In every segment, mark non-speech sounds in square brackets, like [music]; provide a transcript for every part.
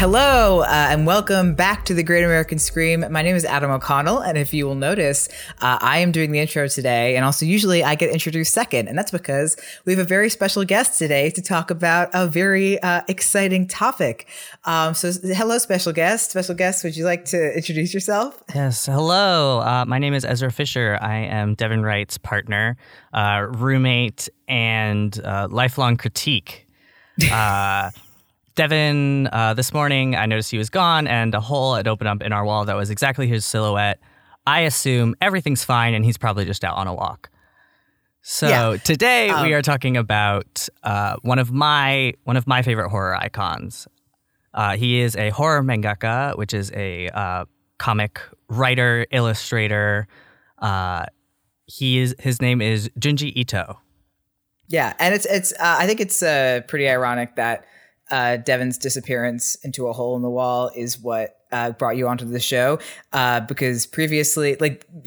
Hello, uh, and welcome back to the Great American Scream. My name is Adam O'Connell, and if you will notice, uh, I am doing the intro today, and also usually I get introduced second, and that's because we have a very special guest today to talk about a very uh, exciting topic. Um, so, hello, special guest. Special guest, would you like to introduce yourself? Yes, hello. Uh, my name is Ezra Fisher. I am Devin Wright's partner, uh, roommate, and uh, lifelong critique. [laughs] Devin, uh, this morning, I noticed he was gone and a hole had opened up in our wall that was exactly his silhouette. I assume everything's fine and he's probably just out on a walk. So Yeah. today Um, we are talking about uh, one of my one of my favorite horror icons. Uh, he is a horror mangaka, which is a uh, comic writer, illustrator. Uh, he is his name is Junji Ito. Yeah, and it's it's. Uh, I think it's uh, pretty ironic that uh, Devin's disappearance into a hole in the wall is what uh, brought you onto the show. Uh, because previously, like, [laughs]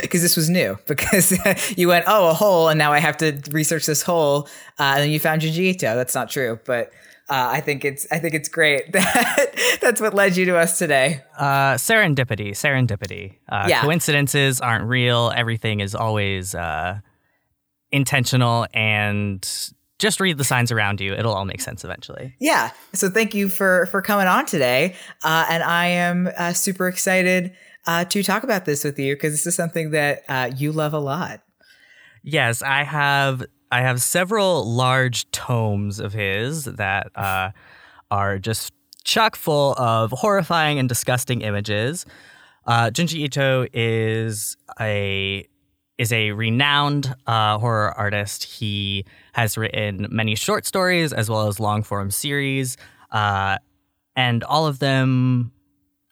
because this was new. [laughs] Because [laughs] you went, oh, a hole, and now I have to research this hole, uh, and then you found Junji Ito. That's not true, but. Uh, I think it's I think it's great that that's what led you to us today. Uh, serendipity, serendipity. Uh, Yeah. Coincidences aren't real. Everything is always uh, intentional, and just read the signs around you. It'll all make sense eventually. Yeah. So thank you for for coming on today, uh, and I am uh, super excited uh, to talk about this with you because this is something that uh, you love a lot. Yes, I have. I have several large tomes of his that uh, are just chock full of horrifying and disgusting images. Uh, Junji Ito is a is a renowned uh, horror artist. He has written many short stories as well as long form series, uh, and all of them.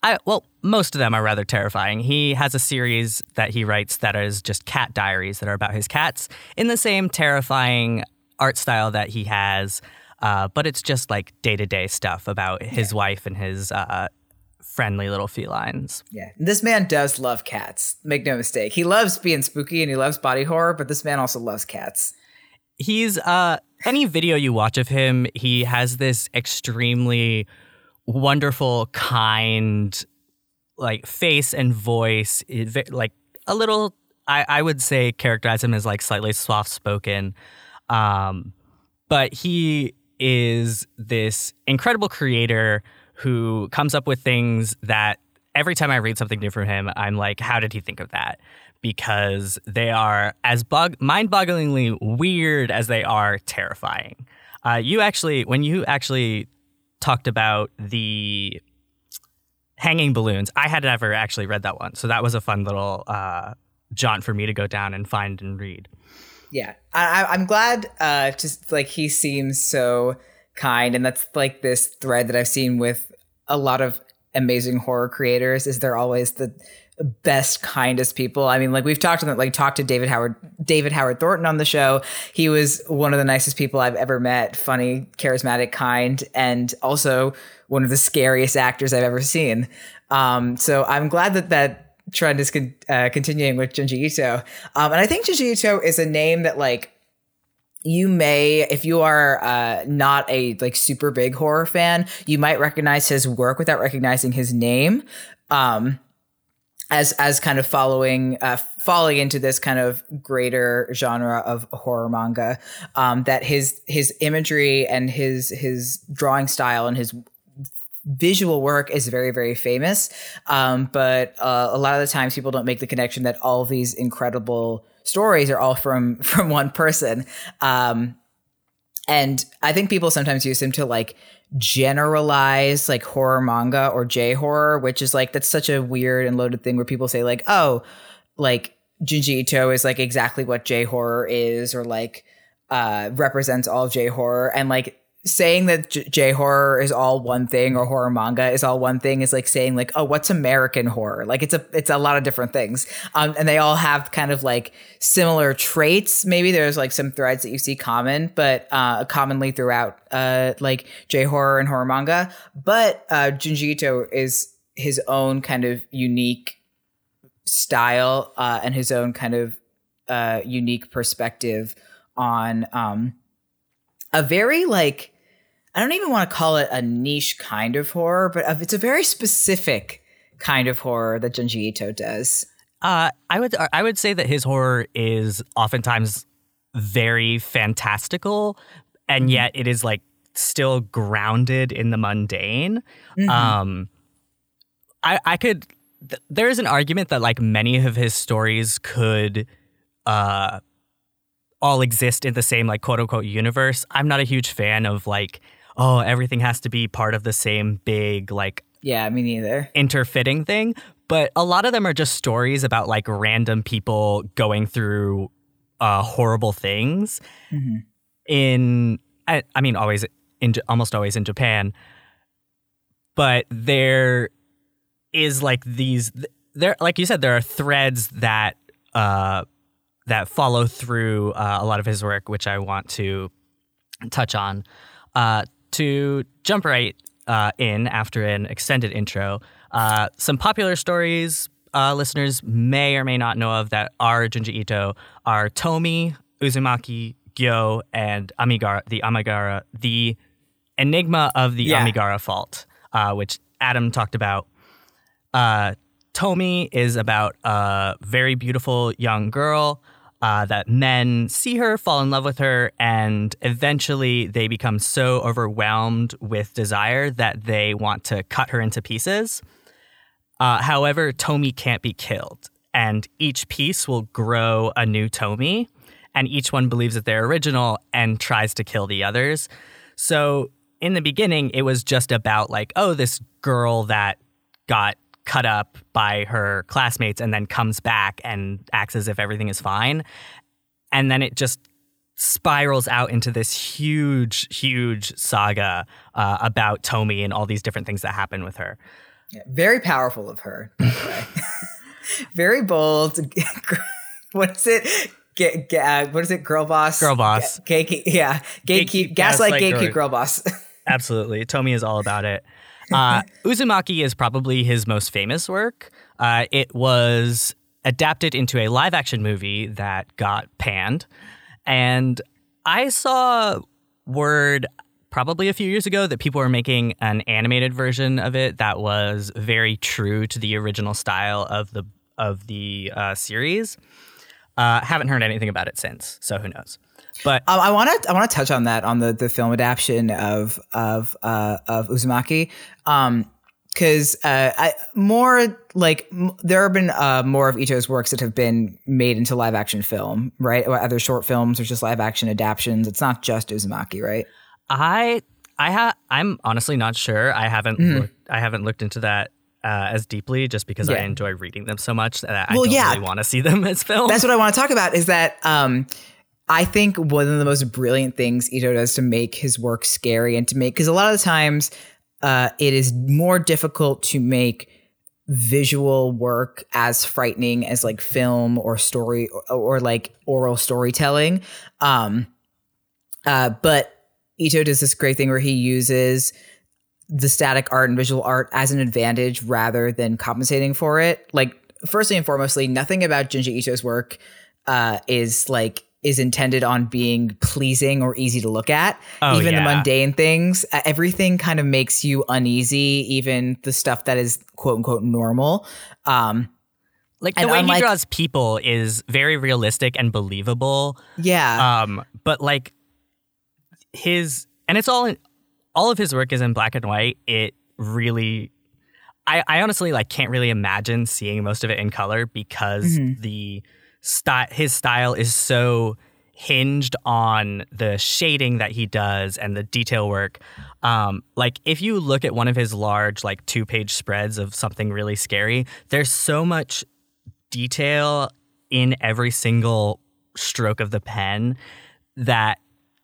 I, well, most of them are rather terrifying. He has a series that he writes that is just cat diaries that are about his cats in the same terrifying art style that he has, uh, but it's just like day to day stuff about his wife and his uh, friendly little felines. Yeah. This man does love cats. Make no mistake. He loves being spooky and he loves body horror, but this man also loves cats. He's uh, any video you watch of him, he has this extremely wonderful, kind, like face and voice. Like a little, I, I would say, characterize him as like slightly soft spoken. Um, but he is this incredible creator who comes up with things that every time I read something new from him, I'm like, how did he think of that? Because they are as bug- mind-bogglingly weird as they are terrifying. Uh, you actually, when you actually talked about the hanging balloons, I had never actually read that one, so that was a fun little uh, jaunt for me to go down and find and read. Yeah, I, I'm glad. Uh, just like he seems so kind, and that's like this thread that I've seen with a lot of amazing horror creators. Is they're always the best, kindest people. I mean, like we've talked to them, like talked to David Howard, David Howard Thornton on the show. He was one of the nicest people I've ever met. Funny, charismatic, kind, and also one of the scariest actors I've ever seen. Um, so I'm glad that that trend is con- uh, continuing with Junji Ito. Um, and I think Junji Ito is a name that like you may if you are uh, not a like super big horror fan you might recognize his work without recognizing his name um as as kind of following uh falling into this kind of greater genre of horror manga um that his his imagery and his his drawing style and his visual work is very very famous. Um, but uh, a lot of the times people don't make the connection that all these incredible stories are all from [laughs] from one person. Um, and i think people sometimes use him to like generalize like horror manga or j horror which is like that's such a weird and loaded thing where people say like oh like Junji Ito is like exactly what j horror is or like uh represents all j horror and like saying that J horror is all one thing or horror manga is all one thing is like saying like oh what's American horror? Like it's a it's a lot of different things. Um, and they all have kind of like similar traits. Maybe there's like some threads that you see common but uh, commonly throughout uh, like J horror and horror manga. But uh, Junji Ito is his own kind of unique style uh, and his own kind of uh, unique perspective on um, a very like I don't even want to call it a niche kind of horror, but it's a very specific kind of horror that Junji Ito does. Uh, I would I would say that his horror is oftentimes very fantastical, and mm-hmm. yet it is like still grounded in the mundane. Mm-hmm. Um, I I could. Th- there is an argument that like many of his stories could, uh, all exist in the same like quote unquote universe. I'm not a huge fan of like oh everything has to be part of the same big like yeah me neither interfitting thing. But a lot of them are just stories about like random people going through uh, horrible things. Mm-hmm. In I, I mean always in almost always in Japan, but there is like these there like you said there are threads that uh that follow through uh, a lot of his work, which I want to touch on. Uh, to jump right uh, in after an extended intro, uh, some popular stories uh, listeners may or may not know of that are Junji Ito are Tomie, Uzumaki, Gyo, and Amigara, the Amigara, the enigma of the yeah. Amigara fault, uh, which Adam talked about. Uh, Tomie is about a very beautiful young girl uh, that men see her, fall in love with her, and eventually they become so overwhelmed with desire that they want to cut her into pieces. Uh, however, Tomie can't be killed, and each piece will grow a new Tomie, and each one believes that they're original and tries to kill the others. So in the beginning, it was just about like, oh, this girl that got cut up by her classmates and then comes back and acts as if everything is fine. And then it just spirals out into this huge, huge saga uh, about Tomie and all these different things that happen with her. Yeah, very powerful of her, [laughs] very bold. [laughs] what is it? Get, get, uh, what is it? Girl boss. Girl boss. G- yeah. Gatekeep. Gatekeep gaslight. Gatekeep. Girl, girl boss. [laughs] Absolutely. Tomie is all about it. Uh, Uzumaki is probably his most famous work. Uh, it was adapted into a live action movie that got panned. And I saw word probably a few years ago that people were making an animated version of it that was very true to the original style of the of the uh, series. Uh, haven't heard anything about it since, so who knows? But um, I want to I want to touch on that on the the film adaptation of of uh, of Uzumaki. Um, because uh, I more like m- there have been uh, more of Ito's works that have been made into live action film, right? Or other short films or just live action adaptations. It's not just Uzumaki, right? I I have I'm honestly not sure. I haven't mm. looked, I haven't looked into that uh, as deeply just because yeah. I enjoy reading them so much that I well, don't yeah. really want to see them [laughs] as film. That's what I want to talk about. Is that um, I think one of the most brilliant things Ito does to make his work scary and to make because a lot of the times uh, it is more difficult to make visual work as frightening as like film or story or, or like oral storytelling. Um, uh, but Ito does this great thing where he uses the static art and visual art as an advantage rather than compensating for it. Like, firstly and foremostly, nothing about Junji Ito's work uh, is like is intended on being pleasing or easy to look at. Oh, even yeah. the mundane things, everything kind of makes you uneasy, even the stuff that is quote unquote normal. Um, like the way unlike, he draws people is very realistic and believable. Yeah. Um, but like his and it's all in, all of his work is in black and white. It really I, I honestly like can't really imagine seeing most of it in color because mm-hmm. the style his style is so hinged on the shading that he does and the detail work. Um, like if you look at one of his large like two page spreads of something really scary, there's so much detail in every single stroke of the pen that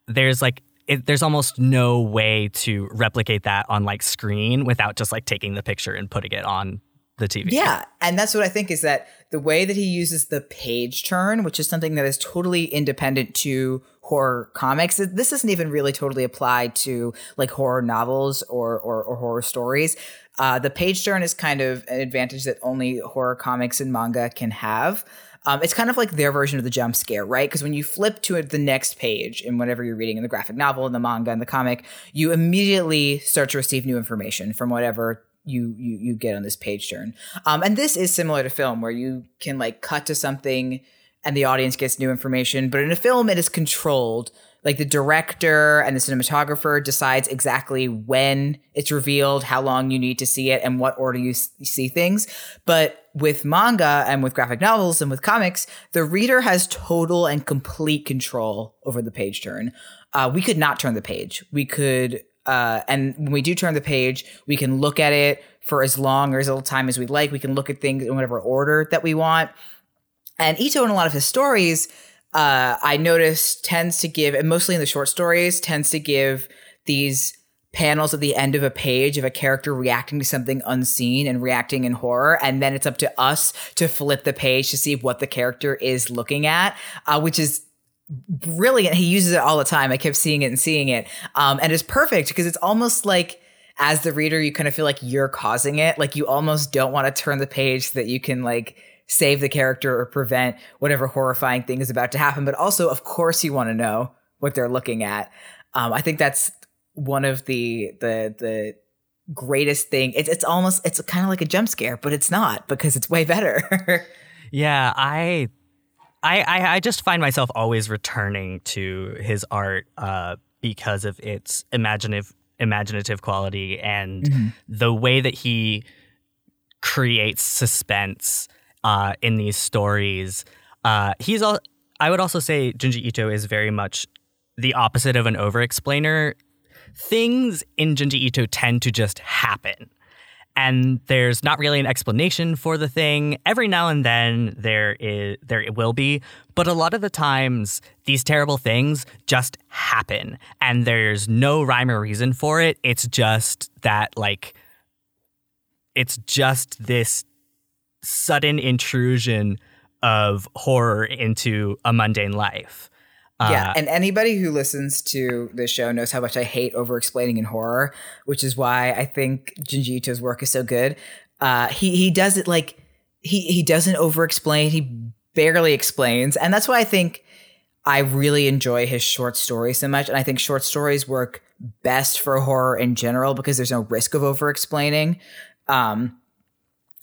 there's like it, there's almost no way to replicate that on like screen without just like taking the picture and putting it on the TV. Yeah, and that's what I think is that the way that he uses the page turn, which is something that is totally independent to horror comics. This isn't even really totally applied to like horror novels or or, or horror stories. Uh, the page turn is kind of an advantage that only horror comics and manga can have. Um, it's kind of like their version of the jump scare, right? Because when you flip to the next page in whatever you're reading in the graphic novel, in the manga, in the comic, you immediately start to receive new information from whatever you you you get on this page turn. Um, and this is similar to film, where you can like cut to something and the audience gets new information. But in a film, it is controlled. Like the director and the cinematographer decides exactly when it's revealed, how long you need to see it, and what order you, you see things. But with manga and with graphic novels and with comics, the reader has total and complete control over the page turn. Uh, we could not turn the page. We could uh, and when we do turn the page, we can look at it for as long or as little time as we like. We can look at things in whatever order that we want. And Ito, in a lot of his stories, uh, I noticed tends to give, and mostly in the short stories, tends to give these panels at the end of a page of a character reacting to something unseen and reacting in horror. And then it's up to us to flip the page to see what the character is looking at, uh, which is brilliant. He uses it all the time. I kept seeing it and seeing it. Um, and it's perfect because it's almost like as the reader, you kind of feel like you're causing it. Like you almost don't want to turn the page so that you can like save the character or prevent whatever horrifying thing is about to happen. But also, of course, you want to know what they're looking at. Um, I think that's one of the the the greatest thing. It's it's almost it's kind of like a jump scare, but it's not because it's way better. [laughs] yeah, I, I, I just find myself always returning to his art uh, because of its imaginative imaginative quality and mm-hmm. the way that he creates suspense uh, in these stories. Uh, he's all. I would also say Junji Ito is very much the opposite of an over-explainer. Things in Junji Ito tend to just happen. And there's not really an explanation for the thing. Every now and then there is there it will be, but a lot of the times these terrible things just happen and there's no rhyme or reason for it. It's just that like it's just this sudden intrusion of horror into a mundane life. Uh, yeah, and anybody who listens to the show knows how much I hate over explaining in horror, which is why I think Junji Ito's work is so good. Uh, he he does it like he he doesn't over explain. He barely explains, and that's why I think I really enjoy his short stories so much. And I think short stories work best for horror in general because there's no risk of over explaining. Um,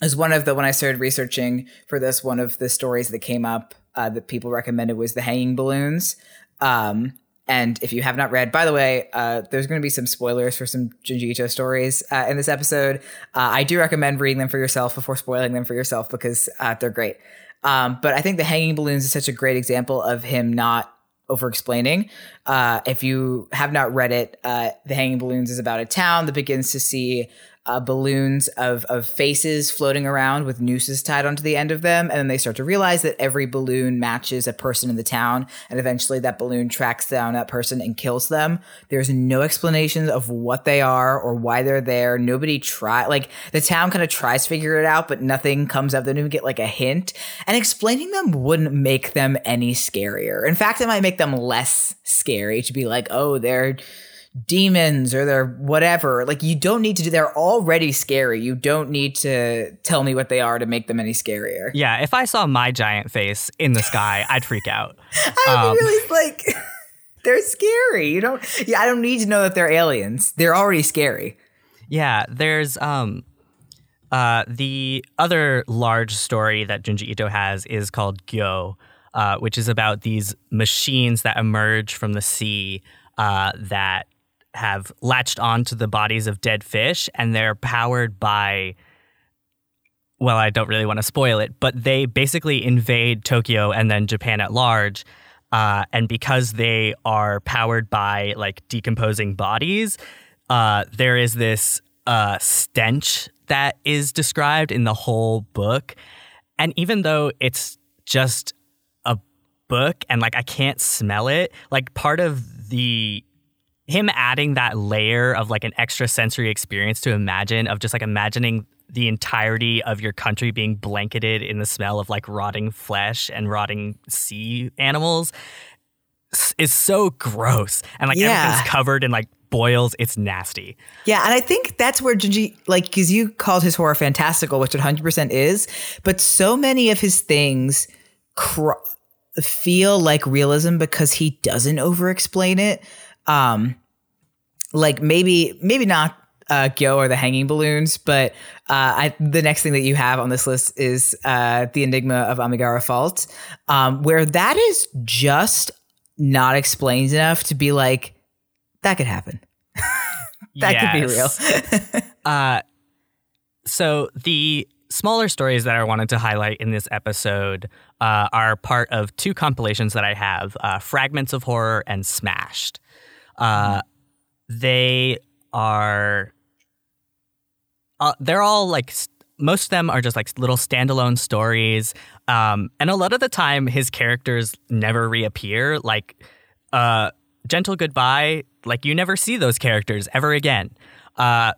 as one of the when I started researching for this, one of the stories that came up uh, that people recommended was the hanging balloons. Um, and if you have not read, by the way, uh, there's going to be some spoilers for some Junji Ito stories uh, in this episode. Uh, I do recommend reading them for yourself before spoiling them for yourself because uh, they're great. Um, but I think the hanging balloons is such a great example of him not over explaining. Uh, if you have not read it, uh, the hanging balloons is about a town that begins to see uh, balloons of, of faces floating around with nooses tied onto the end of them. And then they start to realize that every balloon matches a person in the town. And eventually that balloon tracks down that person and kills them. There's no explanations of what they are or why they're there. Nobody try like the town kind of tries to figure it out, but nothing comes up. They don't even get like a hint. And explaining them wouldn't make them any scarier. In fact, it might make them less scary to be like, oh, they're demons or they're whatever. Like you don't need to do they're already scary. You don't need to tell me what they are to make them any scarier. Yeah, if I saw my giant face in the sky, [laughs] I'd freak out. [laughs] I um, really like [laughs] they're scary. You don't yeah, I don't need to know that they're aliens. They're already scary. Yeah, there's um uh the other large story that Junji Ito has is called Gyo, uh, which is about these machines that emerge from the sea uh, that have latched onto the bodies of dead fish and they're powered by well, I don't really want to spoil it, but they basically invade Tokyo and then Japan at large. Uh, and because they are powered by like decomposing bodies, uh, there is this uh, stench that is described in the whole book. And even though it's just a book and like I can't smell it, like part of the him adding that layer of like an extra sensory experience to imagine of just like imagining the entirety of your country being blanketed in the smell of like rotting flesh and rotting sea animals is so gross and like Yeah. everything's covered in like boils it's nasty Yeah, and I think that's where Junji, like, because you called his horror fantastical, which it 100% is, but so many of his things cr- feel like realism because he doesn't over explain it. Um, like maybe, maybe not uh, Gyo or the hanging balloons, but uh, I, the next thing that you have on this list is uh, the Enigma of Amigara Fault, um, where that is just not explained enough to be like, that could happen. [laughs] That could be real. [laughs] Uh, so the smaller stories that I wanted to highlight in this episode uh, are part of two compilations that I have: uh, "Fragments of Horror" and "Smashed." Uh, They are uh, they're all like s- most of them are just like little standalone stories, um, and a lot of the time his characters never reappear. Like uh, "Gentle Goodbye," like you never see those characters ever again. Uh,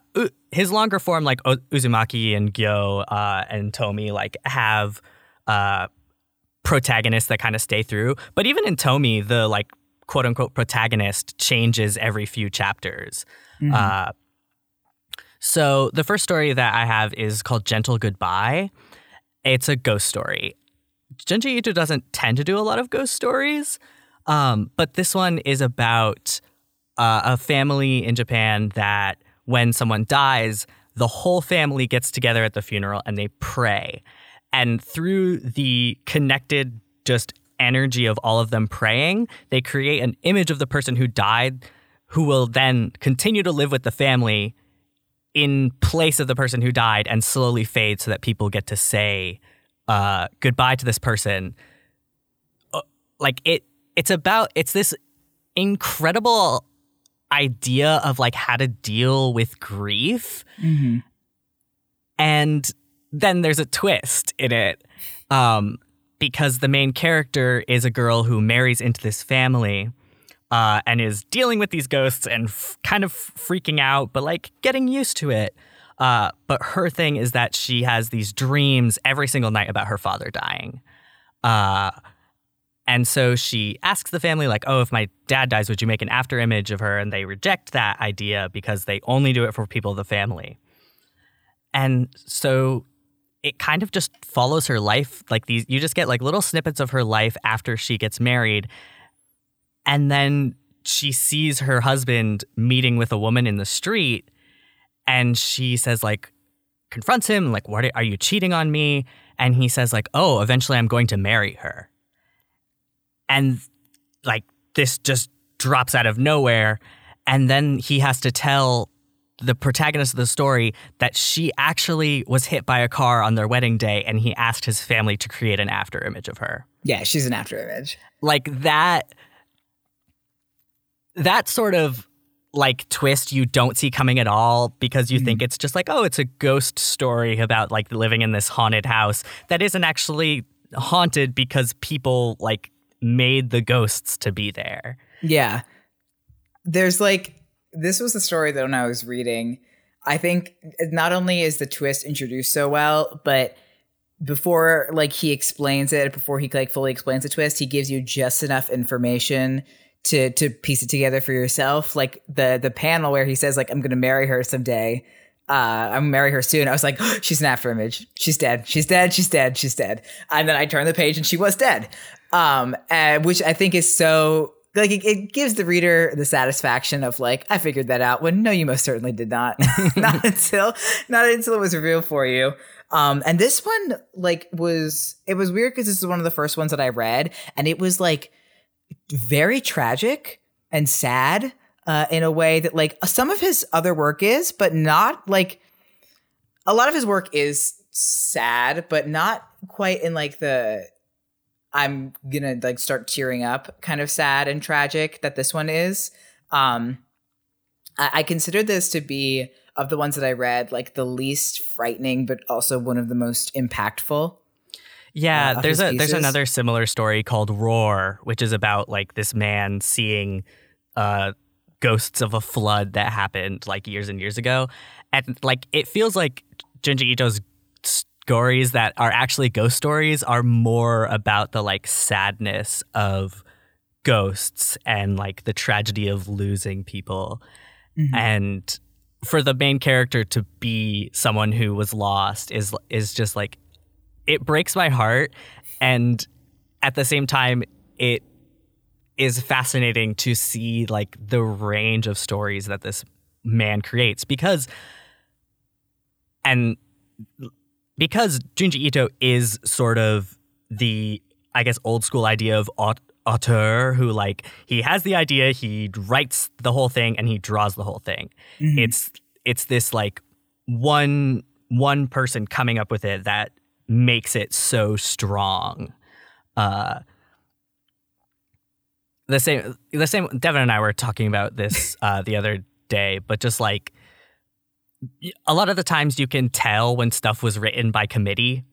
his longer form, like Uzumaki and Gyo uh, and Tomie, like have uh, protagonists that kind of stay through. But even in Tomie, the like quote unquote protagonist changes every few chapters. Uh, so the first story that I have is called Gentle Goodbye. It's a ghost story. Junji Ito doesn't tend to do a lot of ghost stories, um, but this one is about uh, a family in Japan that when someone dies, the whole family gets together at the funeral and they pray. And through the connected just energy of all of them praying, they create an image of the person who died who will then continue to live with the family in place of the person who died and slowly fade so that people get to say uh, goodbye to this person. Uh, like it it's about it's this incredible idea of like how to deal with grief. And then there's a twist in it. Um, because the main character is a girl who marries into this family uh, and is dealing with these ghosts and f- kind of freaking out, but like getting used to it. Uh, but her thing is that she has these dreams every single night about her father dying. Uh, and so she asks the family, like, oh, if my dad dies, would you make an after image of her? And they reject that idea because they only do it for people of the family. And so it kind of just follows her life. Like these, you just get like little snippets of her life after she gets married. And then she sees her husband meeting with a woman in the street. And she says, like, confronts him, like, what are you cheating on me? And he says, like, oh, eventually I'm going to marry her. And like, this just drops out of nowhere. And then he has to tell the protagonist of the story that she actually was hit by a car on their wedding day and he asked his family to create an after image of her. Yeah, she's an after image. Like that that sort of like twist you don't see coming at all because you think mm-hmm. it's just like oh it's a ghost story about like living in this haunted house that isn't actually haunted because people like made the ghosts to be there. Yeah. There's like this was the story that when I was reading, I think not only is the twist introduced so well, but before like he explains it, before he like fully explains the twist, he gives you just enough information to to piece it together for yourself. Like the the panel where he says like I'm gonna marry her someday. Uh, I'm gonna marry her soon. I was like, [gasps] she's an after image. She's dead. She's dead. She's dead. She's dead. And then I turned the page and she was dead. Um, and, which I think is so like it, it gives the reader the satisfaction of like I figured that out. When no, you most certainly did not. [laughs] not [laughs] until not until it was revealed for you. Um, and this one like was it was weird because this is one of the first ones that I read, and it was like very tragic and sad uh, in a way that like some of his other work is, but not like a lot of his work is sad, but not quite in like the I'm gonna like start tearing up kind of sad and tragic that this one is. Um, I, I consider this to be of the ones that I read like the least frightening, but also one of the most impactful. Yeah, uh, there's a there's another similar story called Roar, which is about like this man seeing uh ghosts of a flood that happened like years and years ago, and like it feels like Junji Ito's stories that are actually ghost stories are more about the like sadness of ghosts and like the tragedy of losing people. Mm-hmm. And for the main character to be someone who was lost is is just like it breaks my heart and at the same time it is fascinating to see like the range of stories that this man creates because and because Junji Ito is sort of the I guess old school idea of auteur who like he has the idea, he writes the whole thing and he draws the whole thing. Mm-hmm. It's it's this like one one person coming up with it that makes it so strong. Uh the same the same Devin and I were talking about this uh the other day, but just like a lot of the times you can tell when stuff was written by committee.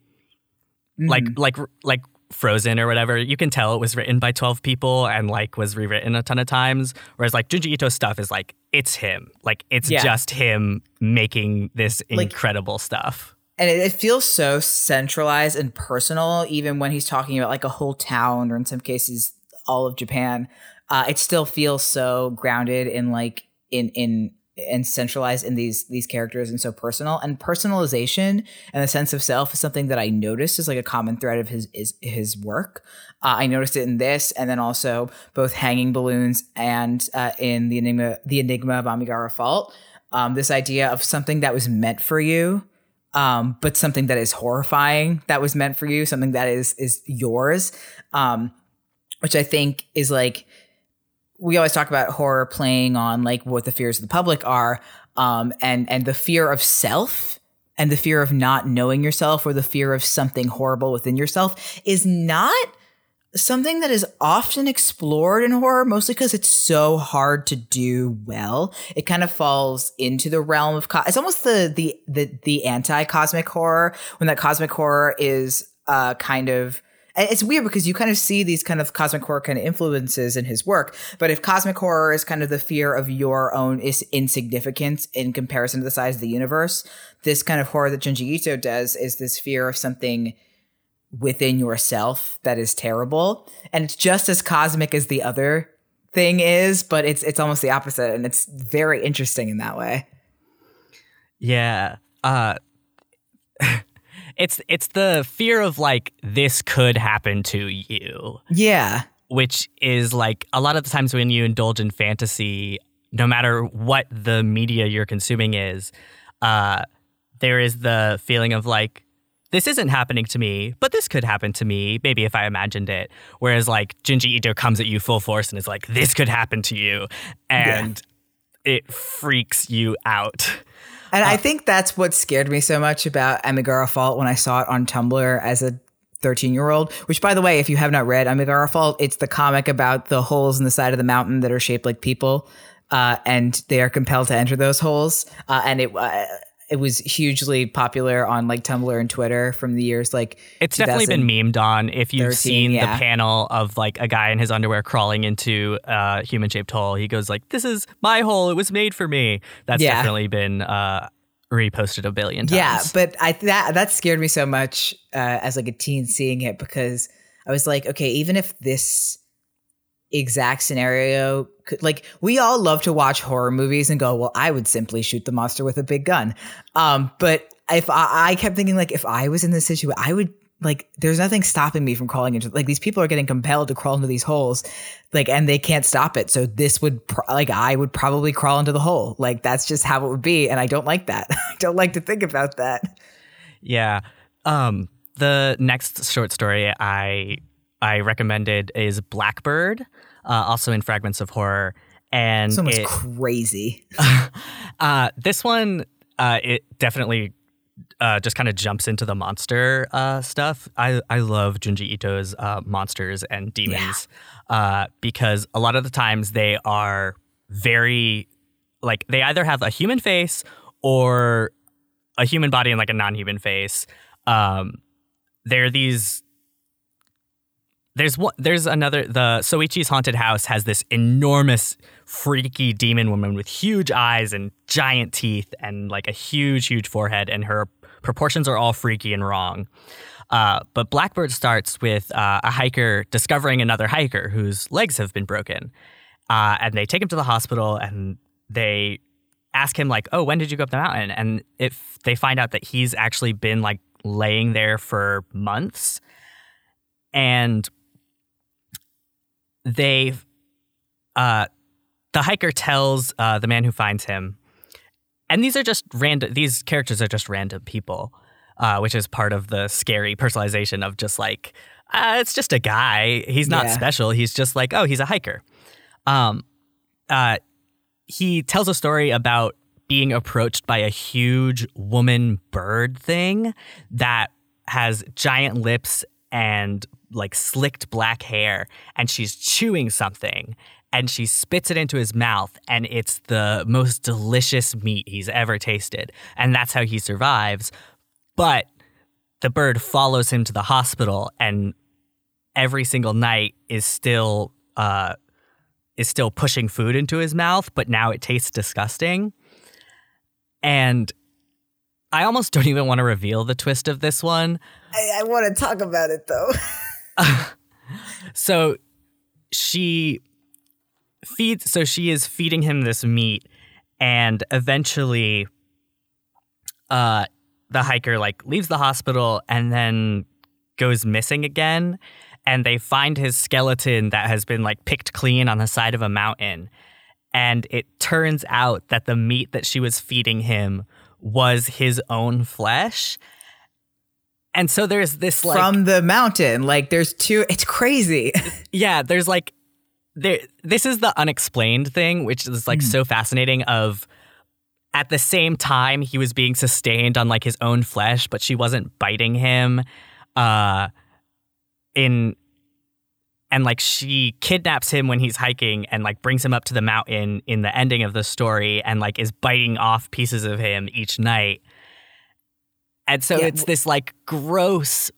Mm. Like like like Frozen or whatever, you can tell it was written by 12 people and like was rewritten a ton of times. Whereas like Junji Ito stuff is like it's him. Like it's yeah. just him making this like, incredible stuff. And it, it feels so centralized and personal, even when he's talking about like a whole town or in some cases all of Japan. Uh, it still feels so grounded in like in in and centralized in these these characters and so personal and personalization and the sense of self is something that I noticed is like a common thread of his is his work. Uh, I noticed it in this and then also both hanging balloons and uh, in the enigma the enigma of Amigara Fault. Um, this idea of something that was meant for you, um, but something that is horrifying that was meant for you, something that is is yours, um, which I think is like we always talk about horror playing on like what the fears of the public are, um, and and the fear of self and the fear of not knowing yourself or the fear of something horrible within yourself is not something that is often explored in horror, mostly because it's so hard to do well. It kind of falls into the realm of co- it's almost the the the the anti cosmic horror when that cosmic horror is uh kind of it's weird because you kind of see these kind of cosmic horror kind of influences in his work. But if cosmic horror is kind of the fear of your own is insignificance in comparison to the size of the universe, this kind of horror that Junji Ito does is this fear of something within yourself that is terrible. And it's just as cosmic as the other thing is, but it's it's almost the opposite. And it's very interesting in that way. Yeah. Uh [laughs] it's it's the fear of like this could happen to you. Yeah. Which is like a lot of the times when you indulge in fantasy, no matter what the media you're consuming is, uh, there is the feeling of like this isn't happening to me, but this could happen to me, maybe if I imagined it. Whereas like Junji Ito comes at you full force and is like, this could happen to you. And yeah. it freaks you out. And uh, I think that's what scared me so much about Amigara Fault when I saw it on Tumblr as a 13 year old, which by the way, if you have not read Amigara Fault, it's the comic about the holes in the side of the mountain that are shaped like people. Uh, and they are compelled to enter those holes. Uh, and it, uh, it was hugely popular on like Tumblr and Twitter from the years like it's definitely been memed on. If you've seen yeah. the panel of like a guy in his underwear crawling into a human shaped hole, he goes like, "This is my hole. It was made for me." That's yeah. definitely been uh, reposted a billion times. Yeah, but I that that scared me so much uh, as like a teen seeing it because I was like, okay, even if this exact scenario like we all love to watch horror movies and go well i would simply shoot the monster with a big gun. Um but if I, I kept thinking like if i was in this situation i would like there's nothing stopping me from crawling into like these people are getting compelled to crawl into these holes like and they can't stop it. So this would like i would probably crawl into the hole. Like that's just how it would be and i don't like that. [laughs] I don't like to think about that. Yeah. Um the next short story i I recommended is Blackbird, uh, also in Fragments of Horror. And much crazy. [laughs] uh, this one, uh, it definitely uh, just kind of jumps into the monster uh, stuff. I, I love Junji Ito's uh, monsters and demons yeah. because a lot of the times they are very, like, they either have a human face or a human body and like a non human face. Um, they're these there's one there's another the Soichi's haunted house has this enormous freaky demon woman with huge eyes and giant teeth and like a huge huge forehead and her proportions are all freaky and wrong. Uh, but Blackbird starts with uh, a hiker discovering another hiker whose legs have been broken. Uh, and they take him to the hospital and they ask him, like, oh, when did you go up the mountain? And if they find out that he's actually been like laying there for months. And they, uh, the hiker tells uh, the man who finds him, and these are just random, these characters are just random people uh, which is part of the scary personalization of just like, uh, it's just a guy. He's not yeah. special. He's just like, oh, he's a hiker. Um, uh, he tells a story about being approached by a huge woman bird thing that has giant lips and like slicked black hair, and she's chewing something and she spits it into his mouth and it's the most delicious meat he's ever tasted and that's how he survives but the bird follows him to the hospital and every single night is still uh, is still pushing food into his mouth, but now it tastes disgusting. And I almost don't even want to reveal the twist of this one. I, I want to talk about it though. [laughs] [laughs] so she feeds so she is feeding him this meat and eventually uh the hiker like leaves the hospital and then goes missing again. And they find his skeleton that has been like picked clean on the side of a mountain. And it turns out that the meat that she was feeding him was his own flesh and so there's this like from the mountain like there's two it's crazy [laughs] yeah there's like there this is the unexplained thing which is like mm. so fascinating of at the same time he was being sustained on like his own flesh but she wasn't biting him uh in and like she kidnaps him when he's hiking and like brings him up to the mountain in the ending of the story and like is biting off pieces of him each night and so yeah. it's this like gross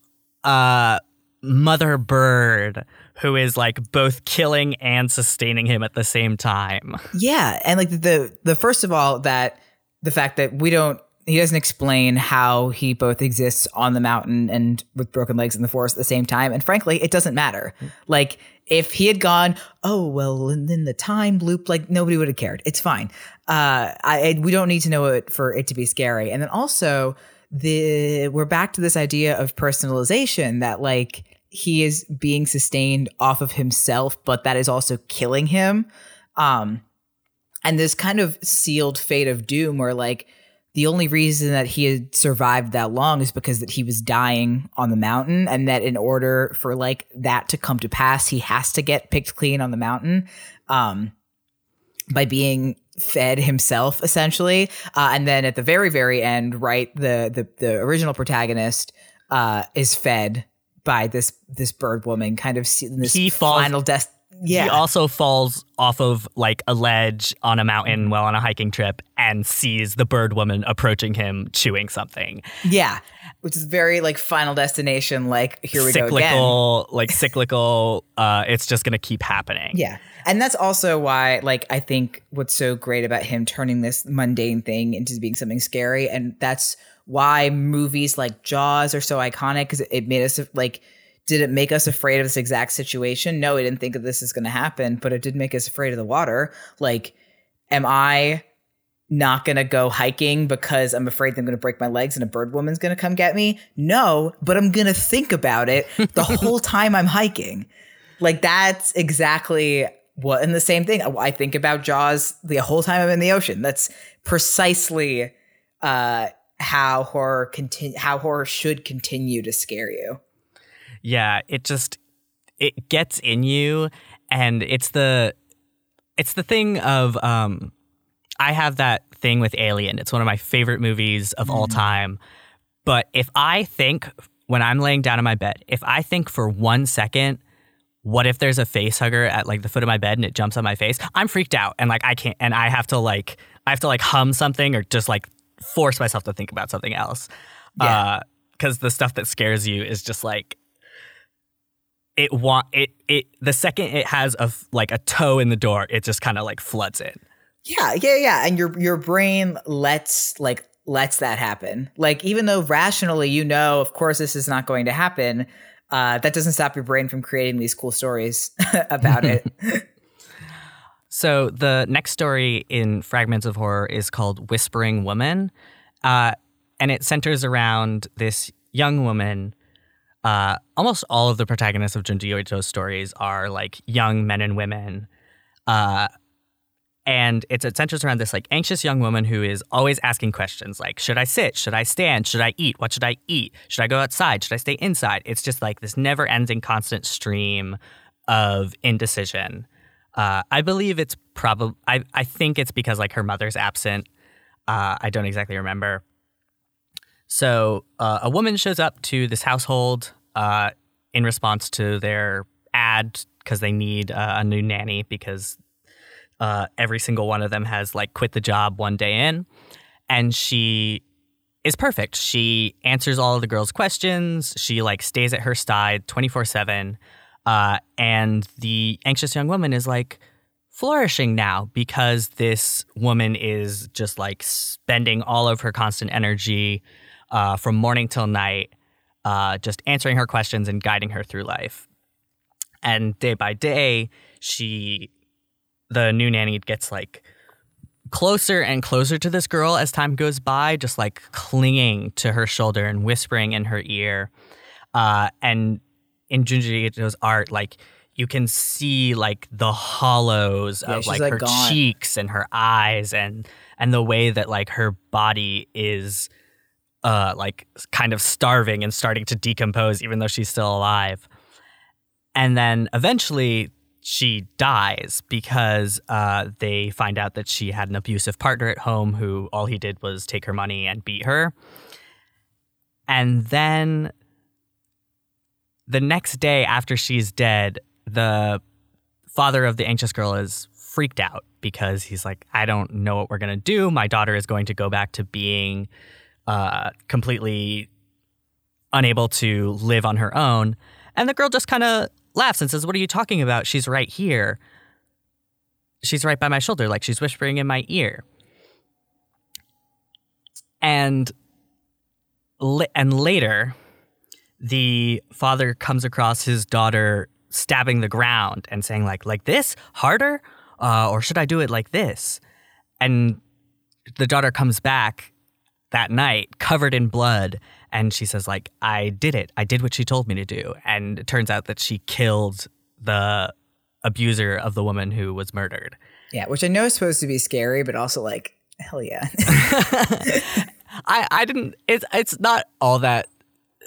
uh mother bird who is like both killing and sustaining him at the same time. Yeah, and like the the first of all that the fact that we don't he doesn't explain how he both exists on the mountain and with broken legs in the forest at the same time. And frankly, it doesn't matter. Like if he had gone, oh well, and then the time loop, like nobody would have cared. It's fine. Uh, I we don't need to know it for it to be scary. And then also the we're back to this idea of personalization that like he is being sustained off of himself, but that is also killing him. Um, and this kind of sealed fate of doom where like the only reason that he had survived that long is because that he was dying on the mountain and that in order for like that to come to pass he has to get picked clean on the mountain um by being fed himself essentially. Uh, and then at the very very end right the the, the original protagonist uh is fed by this this bird woman kind of this he falls, final death yeah. He also falls off of like a ledge on a mountain while on a hiking trip and sees the bird woman approaching him chewing something. Yeah. Which is very like final destination, like here we cyclical, go again. Like cyclical, [laughs] uh, it's just gonna keep happening. Yeah. And that's also why, like, I think what's so great about him turning this mundane thing into being something scary. And that's why movies like Jaws are so iconic because it made us like did it make us afraid of this exact situation? No, we didn't think that this is going to happen, but it did make us afraid of the water. Like, am I not going to go hiking because I'm afraid I'm going to break my legs and a bird woman's going to come get me? No, but I'm going to think about it the [laughs] whole time I'm hiking. Like, that's exactly what, and the same thing. I think about Jaws the whole time I'm in the ocean. That's precisely uh, how horror continue, how horror should continue to scare you. Yeah, it just it gets in you and it's the it's the thing of um I have that thing with Alien. It's one of my favorite movies of mm. all time. But if I think when I'm laying down in my bed, if I think for one second, what if there's a face hugger at like the foot of my bed and it jumps on my face? I'm freaked out and like I can't and I have to like I have to like hum something or just like force myself to think about something else. Yeah. Uh, cuz the stuff that scares you is just like it want it it the second it has a like a toe in the door, it just kind of like floods in. Yeah, yeah, yeah. And your your brain lets like lets that happen. Like even though rationally you know, of course, this is not going to happen. Uh, that doesn't stop your brain from creating these cool stories [laughs] about it. [laughs] so the next story in Fragments of Horror is called Whispering Woman, uh, and it centers around this young woman. Uh, almost all of the protagonists of Junji Ito's stories are like young men and women. Uh, and it's, it centers around this like anxious young woman who is always asking questions like should i sit? Should i stand? Should i eat? What should i eat? Should i go outside? Should i stay inside? It's just like this never ending constant stream of indecision. Uh, i believe it's probably I, I think it's because like her mother's absent. Uh, i don't exactly remember so uh, a woman shows up to this household uh, in response to their ad because they need uh, a new nanny because uh, every single one of them has like quit the job one day in, and she is perfect. She answers all of the girls' questions. She like stays at her side twenty four seven, uh, and the anxious young woman is like flourishing now because this woman is just like spending all of her constant energy uh, from morning till night, uh, just answering her questions and guiding her through life. And day by day, she the new nanny gets like closer and closer to this girl as time goes by, just like clinging to her shoulder and whispering in her ear. Uh, and in Junji Ito's art, like you can see like the hollows yeah, of like, like her gone. cheeks and her eyes and and the way that like her body is uh like kind of starving and starting to decompose even though she's still alive. And then eventually she dies because uh, they find out that she had an abusive partner at home who all he did was take her money and beat her. And then the next day after she's dead, the father of the anxious girl is freaked out because he's like, I don't know what we're going to do. My daughter is going to go back to being uh, completely unable to live on her own. And the girl just kind of laughs and says, What are you talking about? She's right here. She's right by my shoulder, like she's whispering in my ear. And and later, the father comes across his daughter stabbing the ground and saying like like this harder uh, or should i do it like this and the daughter comes back that night covered in blood. And she says like i did it. I did what she told me to do. And it turns out that she killed the abuser of the woman who was murdered. Yeah which i know is supposed to be scary but also like hell yeah. [laughs] [laughs] I i didn't it's it's not all that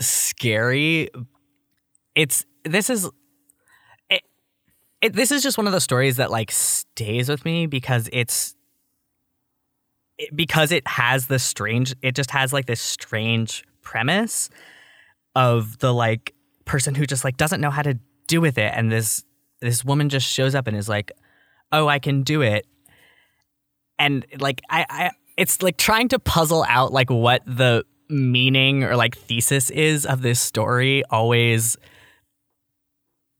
scary. It's this is it, it this is just one of the stories that like stays with me because it's because it has this strange it just has like this strange premise of the like person who just like doesn't know how to do with it. And this this woman just shows up and is like oh i can do it. And like i i it's like trying to puzzle out like what the meaning or like thesis is of this story always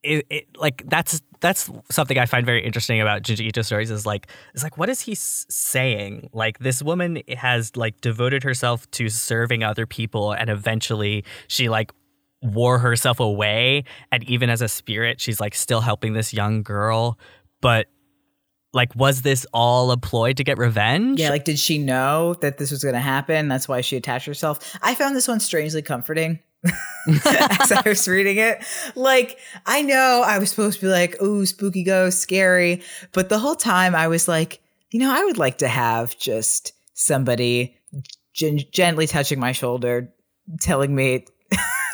it, it, like that's that's something I find very interesting about Junji Ito stories is like it's like what is he saying? Like this woman has like devoted herself to serving other people, and eventually she like wore herself away, and even as a spirit, she's like still helping this young girl, but. Like, was this all a ploy to get revenge? Yeah, like, did she know that this was going to happen? That's why she attached herself. I found this one strangely comforting [laughs] as I was reading it. Like, I know I was supposed to be like, ooh, spooky ghost, scary. But the whole time I was like, you know, I would like to have just somebody gen- gently touching my shoulder, telling me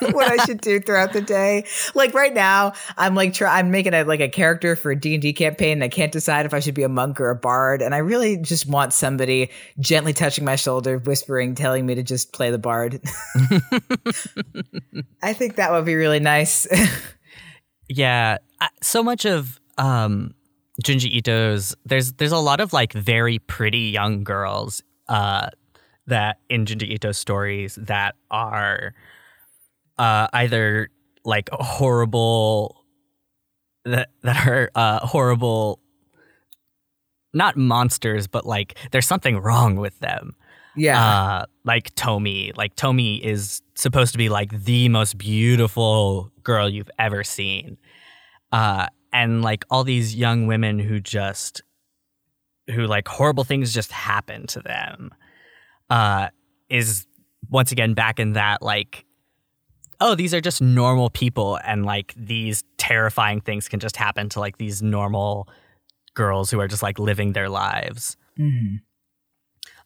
[laughs] what I should do throughout the day. Like right now, I'm like try I'm making a like a character for a D&D campaign and I can't decide if I should be a monk or a bard and I really just want somebody gently touching my shoulder, whispering, telling me to just play the bard. [laughs] I think that would be really nice. [laughs] yeah, so much of um Junji Ito's there's there's a lot of like very pretty young girls uh that in Junji Ito's stories that are uh, either like horrible that that are uh, horrible not monsters but like there's something wrong with them Yeah. uh, like Tomie. Like Tomie is supposed to be like the most beautiful girl you've ever seen. Uh, and like all these young women who just who like horrible things just happen to them uh, is once again back in that like oh these are just normal people and like these terrifying things can just happen to like these normal girls who are just like living their lives Mhm.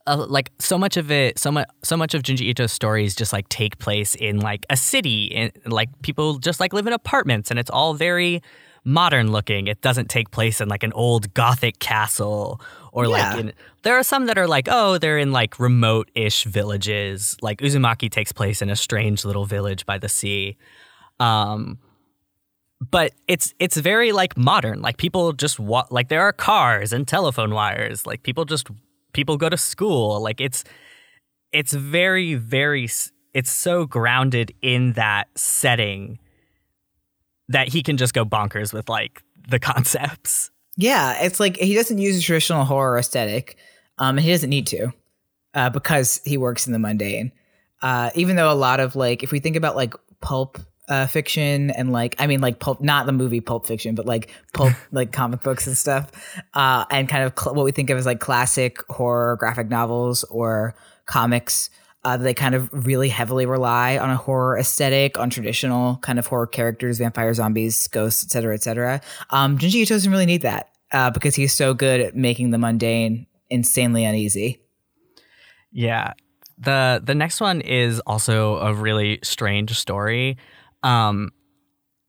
uh, like so much of it so much so much of Junji Ito's stories just like take place in like a city and like people just like live in apartments and it's all very modern looking it doesn't take place in like an old gothic castle or Yeah. like in there are some that are like oh they're in like remote-ish villages. Like Uzumaki takes place in a strange little village by the sea. Um but it's it's very like modern. Like people just walk like there are cars and telephone wires. Like people just people go to school. Like it's it's very very it's so grounded in that setting that he can just go bonkers with like the [laughs] concepts Yeah, it's like he doesn't use a traditional horror aesthetic. Um, and he doesn't need to, uh, because he works in the mundane. Uh, even though a lot of like, if we think about like pulp uh, fiction and like, I mean, like pulp, not the movie Pulp Fiction, but like pulp, [laughs] like comic books and stuff, uh, and kind of cl- what we think of as like classic horror graphic novels or comics. Uh, they kind of really heavily rely on a horror aesthetic, on traditional kind of horror characters, vampire, zombies, ghosts, et cetera, et cetera. Um, Junji Ito doesn't really need that uh, because he's so good at making the mundane insanely uneasy. Yeah. The the next one is also a really strange story. Um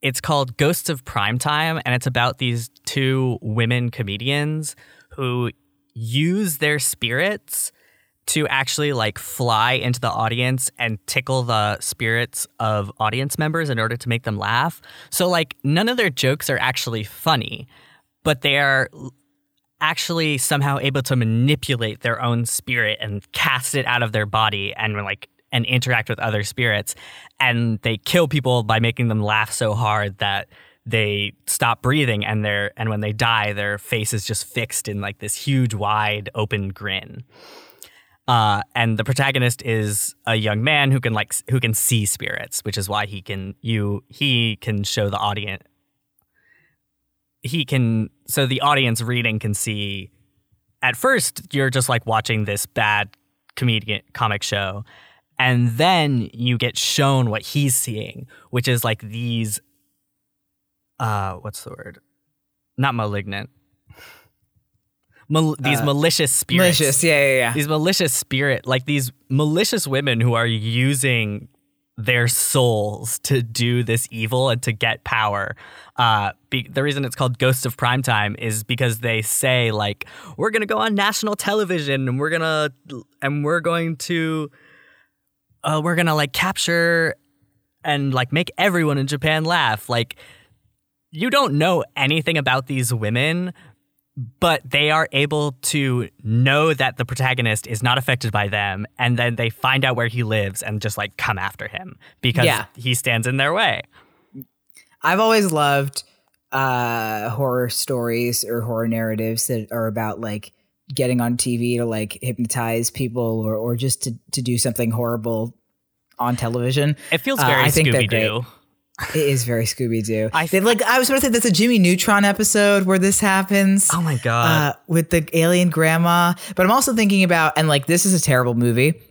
it's called Ghosts of Primetime and it's about these two women comedians who use their spirits to actually like fly into the audience and tickle the spirits of audience members in order to make them laugh. So like none of their jokes are actually funny, but they are actually somehow able to manipulate their own spirit and cast it out of their body and like and interact with other spirits and they kill people by making them laugh so hard that they stop breathing and their and when they die their face is just fixed in like this huge wide open grin uh, and the protagonist is a young man who can like who can see spirits which is why he can you he can show the audience he can so the audience reading can see at first you're just like watching this bad comedian comic show and then you get shown what he's seeing which is like these uh what's the word? Not malignant Mal- these Uh, malicious spirits. Malicious, yeah, yeah, yeah. these malicious spirit like these malicious women who are using their souls to do this evil and to get power. Uh be, the reason it's called ghosts of primetime is because they say like we're gonna go on national television and we're gonna and we're going to uh, we're gonna like capture and like make everyone in japan laugh. Like you don't know anything about these women but they are able to know that the protagonist is not affected by them and then they find out where he lives and just like come after him because Yeah. he stands in their way I've always loved uh, horror stories or horror narratives that are about like getting on TV to like hypnotize people or, or just to, to do something horrible on television. it feels Uh, I think scooby-doo It is very Scooby Doo. I- I like. I was going to say that's a Jimmy Neutron episode where this happens. oh my god uh, with the alien grandma. But I'm also thinking about, and like, this is a terrible movie,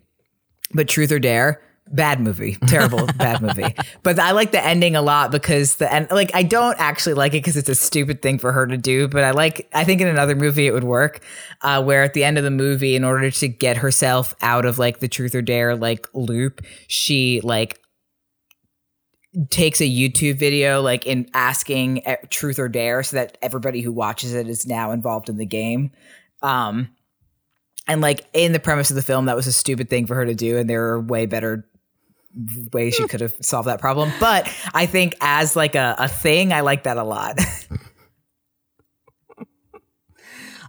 but Truth or Dare, bad movie, terrible, [laughs] bad movie. But I like the ending a lot because the end, like, I don't actually like it because it's a stupid thing for her to do, but I like, I think in another movie it would work, uh, where at the end of the movie, in order to get herself out of like the Truth or Dare like loop, she like takes a YouTube video like in asking eh, truth or dare so that everybody who watches it is now involved in the game. Um and like in the premise of the film that was a stupid thing for her to do and there are way better ways she could have solved that problem. But I think as like a, a thing, I like that a lot. [laughs]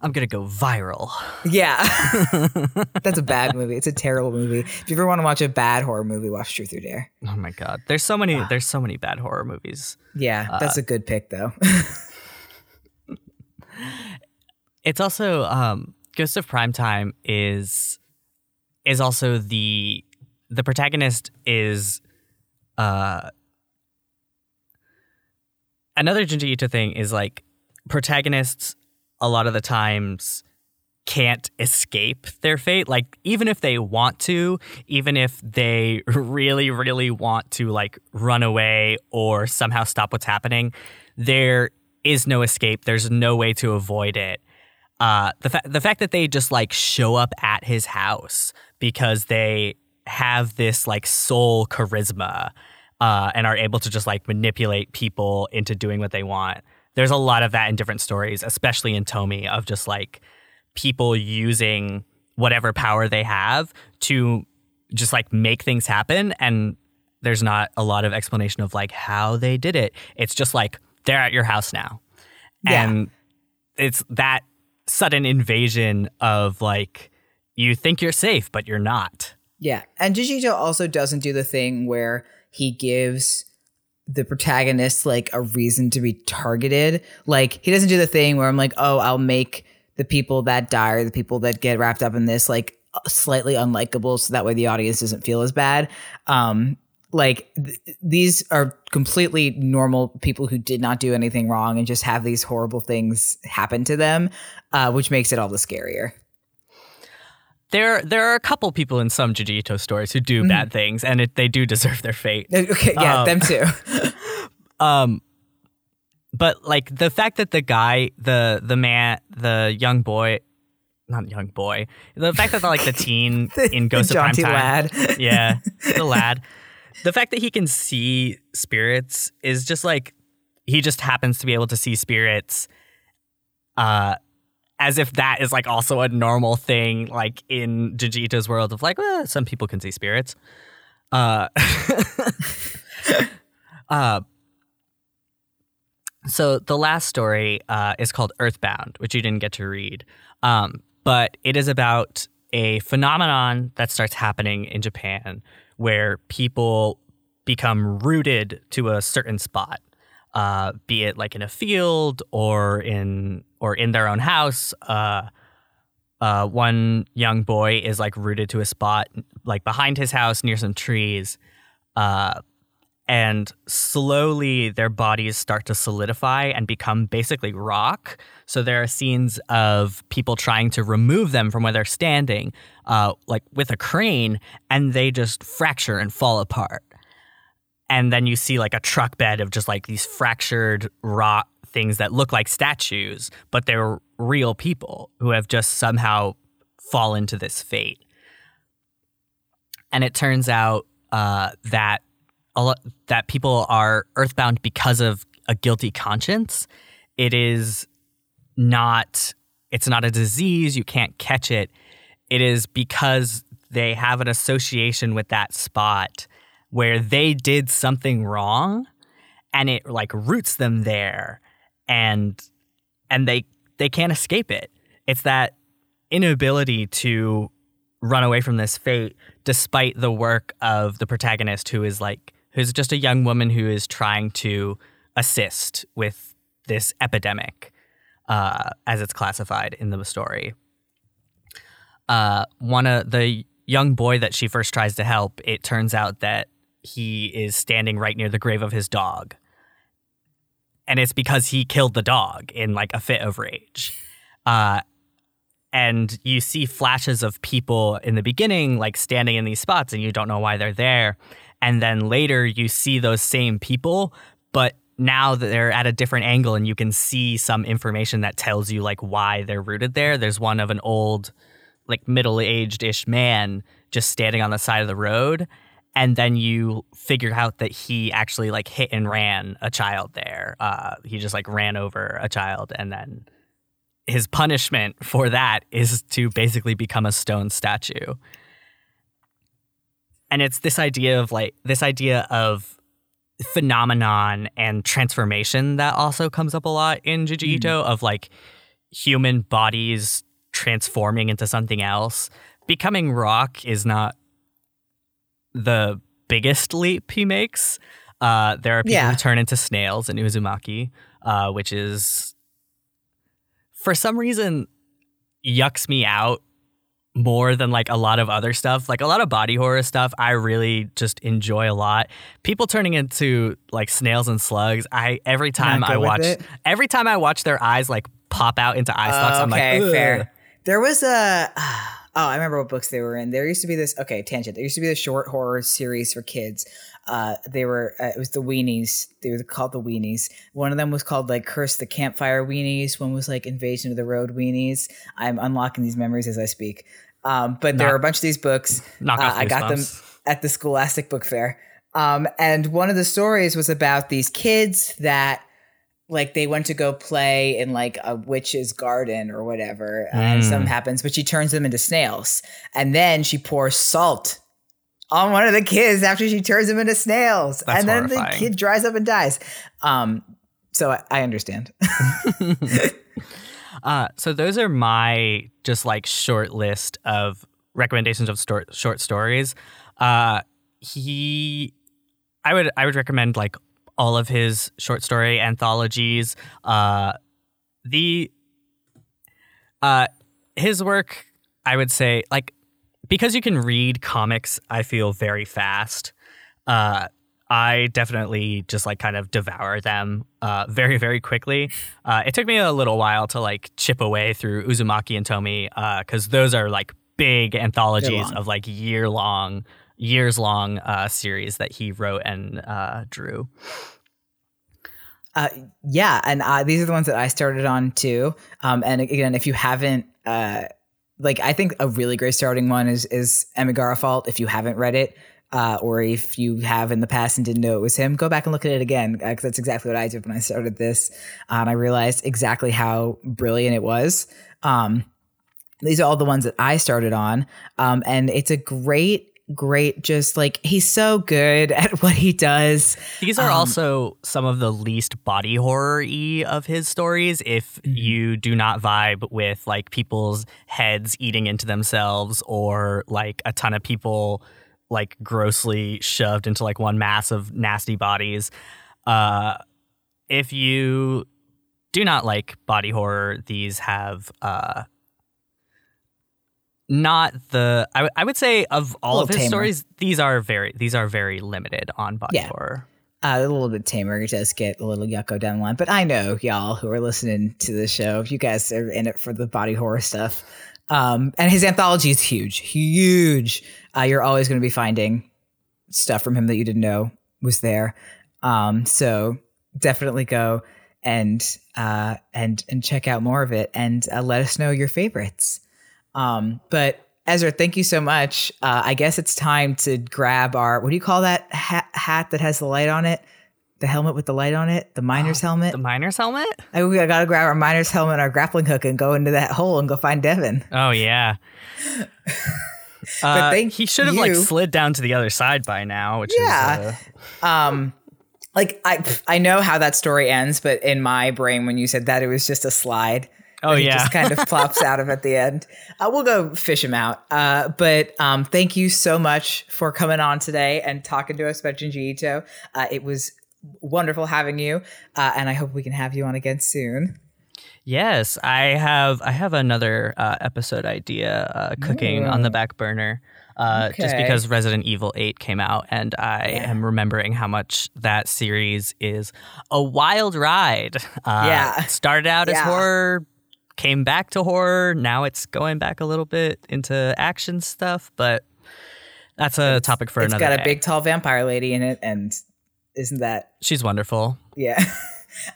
I'm gonna go viral. Yeah. [laughs] That's a bad movie. It's a terrible movie. If you ever want to watch a bad horror movie, watch Truth or Dare. Oh my god, there's so many. There's so many bad horror movies. Yeah, that's a good pick though. [laughs] It's also um, Ghost of Primetime is is also the the protagonist is uh another Junji Ito thing is like protagonists a lot of the times can't escape their fate like even if they want to even if they [laughs] really really want to like run away or somehow stop what's happening there is no escape there's no way to avoid it uh the fa- the fact that they just like show up at his house because they have this like soul charisma uh, and are able to just like manipulate people into doing what they want. There's a lot of that in different stories, especially in Tomie, of just like people using whatever power they have to just like make things happen. And there's not a lot of explanation of like how they did it. It's just like they're at your house now. Yeah. And it's that sudden invasion of like, you think you're safe, but you're not. Yeah, and Junji Ito also doesn't do the thing where he gives the protagonist like a reason to be targeted. Like he doesn't do the thing where I'm like, oh, I'll make the people that die or the people that get wrapped up in this like slightly unlikable, so that way the audience doesn't feel as bad. Um, like th- these are completely normal people who did not do anything wrong and just have these horrible things happen to them, uh, which makes it all the scarier. There, there are a couple people in some Junji Ito stories who do bad things, and it, they do deserve their fate. Okay, yeah, Um, them too. [laughs] Um, but like the fact that the guy, the the man, the young boy, not young boy, the fact that like the [laughs] teen in Ghost of jaunty Primetime, lad. [laughs] yeah, the lad, the fact that he can see spirits is just like he just happens to be able to see spirits, uh, as if that is like also a normal thing, like in Junji Ito's world of like, well, some people can see spirits. Uh, [laughs] uh, so the last story uh, is called Earthbound, which you didn't get to read, um, but it is about a phenomenon that starts happening in Japan where people become rooted to a certain spot, uh, be it like in a field or in or in their own house. Uh, uh, one young boy is like rooted to a spot like behind his house near some trees. Uh, and slowly their bodies start to solidify and become basically rock. So there are scenes of people trying to remove them from where they're standing, uh, like with a crane, and they just fracture and fall apart. And then you see like a truck bed of just like these fractured rock things that look like statues, but they're real people who have just somehow fallen to this fate. And it turns out uh, that lot, that people are earthbound because of a guilty conscience. It is not it's not a disease, you can't catch it. It is because they have an association with that spot where they did something wrong and it like roots them there and and they they can't escape it. It's that inability to run away from this fate despite the work of the protagonist who is like who's just a young woman who is trying to assist with this epidemic uh, as it's classified in the story uh, one of the young boy that she first tries to help it turns out that he is standing right near the grave of his dog. And it's because he killed the dog in like a fit of rage. Uh, and you see flashes of people in the beginning like standing in these spots and you don't know why they're there. And then later you see those same people but now they're at a different angle and you can see some information that tells you like why they're rooted there. There's one of an old like middle-aged ish man just standing on the side of the road and then you figure out that he actually like hit and ran a child there uh, he just like ran over a child and then his punishment for that is to basically become a stone statue. And it's this idea of like this idea of phenomenon and transformation that also comes up a lot in Junji Ito of like human bodies transforming into something else. Becoming rock is not the biggest leap he makes. Uh, there are people Yeah. who turn into snails in Uzumaki, uh, which is for some reason yucks me out more than like a lot of other stuff. Like a lot of body horror stuff, I really just enjoy a lot. People turning into like snails and slugs, I every time I watch it? every time I watch their eyes like pop out into eye stalks, I'm like, okay, "Ugh." fair. There was a oh, I remember what books they were in. There used to be this okay tangent. There used to be this short horror series for kids. Uh, they were uh, it was the Weenies. They were called the Weenies. One of them was called like Curse the Campfire Weenies. One was like Invasion of the Road Weenies. I'm unlocking these memories as I speak. Um, but there Knock- are a bunch of these books. Uh, I got them at the Scholastic Book Fair. Um, and one of the stories was about these kids that like they went to go play in like a witch's garden or whatever and Mm. something happens but she turns them into snails and then she pours salt on one of the kids after she turns them into snails That's and then the kid dries up and dies um so i, I understand [laughs] Uh, so those are my just like short list of recommendations of stor- short stories. Uh, he, I would I would recommend like all of his short story anthologies. Uh, the, uh, his work, I would say like because you can read comics, I feel very fast. Uh, I definitely just like kind of devour them uh, very, very quickly. Uh, it took me a little while to like chip away through Uzumaki and Tomie because those are like big anthologies of like year long, years long uh, series that he wrote and uh, drew. Uh, yeah, and uh, these are the ones that I started on too. Um, and again, if you haven't, uh, like, I think a really great starting one is is Amigara Fault. If you haven't read it, uh, or if you have in the past and didn't know it was him, go back and look at it again because that's exactly what I did when I started this, uh, and I realized exactly how brilliant it was. Um, these are all the ones that I started on, um, and it's a great. Great, just like he's so good [laughs] at what he does. These are Um, also some of the least body horror y of his stories. If Mm-hmm. you do not vibe with like people's heads eating into themselves or like a ton of people like grossly shoved into like one mass of nasty bodies, uh, if you do not like body horror, these have uh, not the I, w- I would say of all of his tamer. stories these are very these are very limited on body Yeah. horror uh, a little bit tamer. It does get a little yucko down the line. But I know y'all who are listening to the show, if you guys are in it for the body horror stuff. Um, and his anthology is huge, huge. Uh, you're always going to be finding stuff from him that you didn't know was there. Um, so definitely go and uh, and and check out more of it and uh, let us know your favorites. Um, but Ezra, thank you so much. Uh, I guess it's time to grab our what do you call that hat, hat that has the light on it? The helmet with the light on it, the miner's [gasps] helmet. the miner's helmet I, we gotta grab our miner's helmet, our grappling hook, and go into that hole and go find Devin. Oh yeah. [laughs] Uh, thank he should have like slid down to the other side by now, which Yeah. is uh, Um, like I, I know how that story ends, but in my brain, when you said that, it was just a slide. Oh He yeah. just kind of plops [laughs] out of at the end. Uh, we'll go fish him out. Uh, but um, thank you so much for coming on today and talking to us about Junji Ito. Uh, it was wonderful having you, uh, and I hope we can have you on again soon. yes, I have I have another uh, episode idea uh, cooking on the back burner. Uh, Just because Resident Evil 8 came out, and I am remembering how much that series is a wild ride. Uh, Yeah. started out as Yeah. horror, came back to horror. Now it's going back a little bit into action stuff, but that's a topic for another. It's got a day. big, tall vampire lady in it, and isn't that She's wonderful. yeah? [laughs]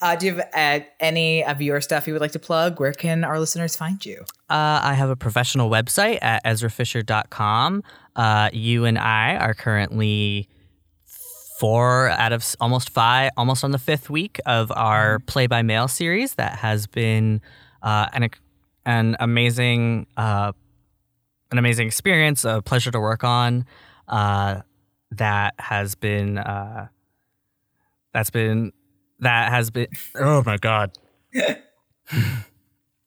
Uh, do you have uh, any of your stuff you would like to plug? Where can our listeners find you? Uh, I have a professional website at ezrafisher.com. Uh, you and I are currently four out of almost five, almost on the fifth week of our play by mail series that has been uh, an, an amazing, uh, an amazing experience, a pleasure to work on. Uh, that has been, uh, that's been, that has been, oh my God.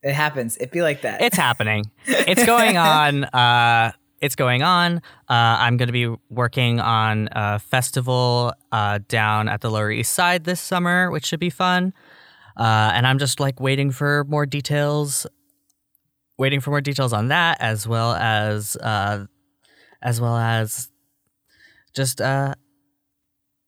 It happens. It be like that. It's happening. [laughs] It's going on. Uh, it's going on. Uh, I'm going to be working on a festival uh, down at the Lower East Side this summer, which should be fun. Uh, and I'm just like waiting for more details, waiting for more details on that, as well as, uh, as well as, just uh,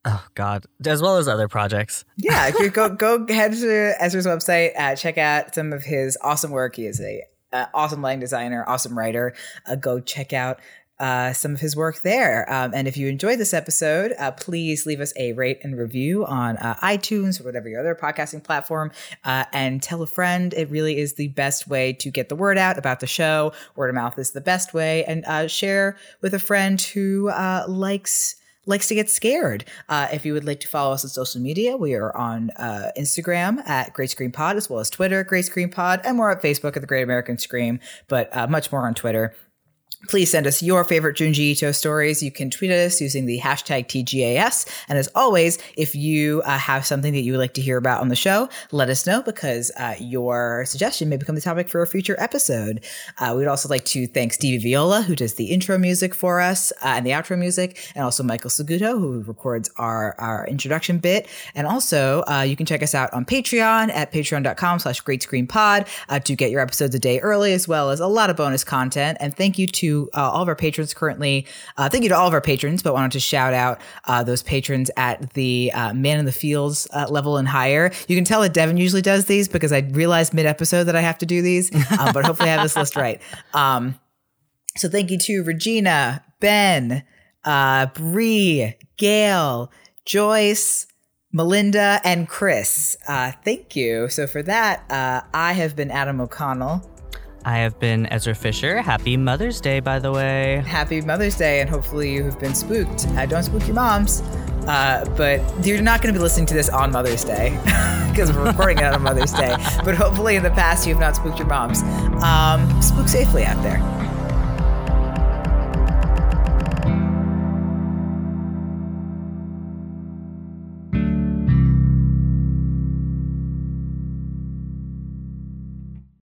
oh god, as well as other projects. yeah, go [laughs] go head to Ezra's website, uh, check out some of his awesome work. He is a uh, awesome lighting designer, awesome writer. Uh, go check out uh, some of his work there. Um, and if you enjoyed this episode, uh, please leave us a rate and review on uh, iTunes or whatever your other podcasting platform uh, and tell a friend. It really is the best way to get the word out about the show. Word of mouth is the best way. And uh, share with a friend who uh, likes likes to get scared. Uh, if you would like to follow us on social media, we are on uh, Instagram at Great Scream Pod, as well as Twitter, at Great Scream Pod, and we're at Facebook at the Great American Scream, but uh, much more on Twitter. Please send us your favorite Junji Ito stories. You can tweet at us using the hashtag TGAS. And as always, if you uh, have something that you would like to hear about on the show, let us know because uh, your suggestion may become the topic for a future episode. Uh, we'd also like to thank Stevie Viola, who does the intro music for us uh, and the outro music, and also Michael Seguto, who records our, our introduction bit. And also, uh, you can check us out on Patreon at patreon.com slash great scream pod uh, to get your episodes a day early, as well as a lot of bonus content. And thank you to uh, all of our patrons currently. Uh, thank you to all of our patrons, but wanted to shout out uh, those patrons at the uh, man in the fields uh, level and higher. You can tell that Devin usually does these because I realized mid episode that I have to do these, [laughs] um, but hopefully I have this list right. Um, so thank you to Regina, Ben, uh, Bree, Gail, Joyce. Melinda and Chris, uh, thank you. So, for that, uh, I have been Adam O'Connell. I have been Ezra Fisher. Happy Mother's Day, by the way. Happy Mother's Day, and hopefully you have been spooked. Uh, don't spook your moms. Uh, but you're not going to be listening to this on Mother's Day [laughs] because we're recording it on Mother's Day. [laughs] But hopefully in the past you have not spooked your moms. Um, spook safely out there.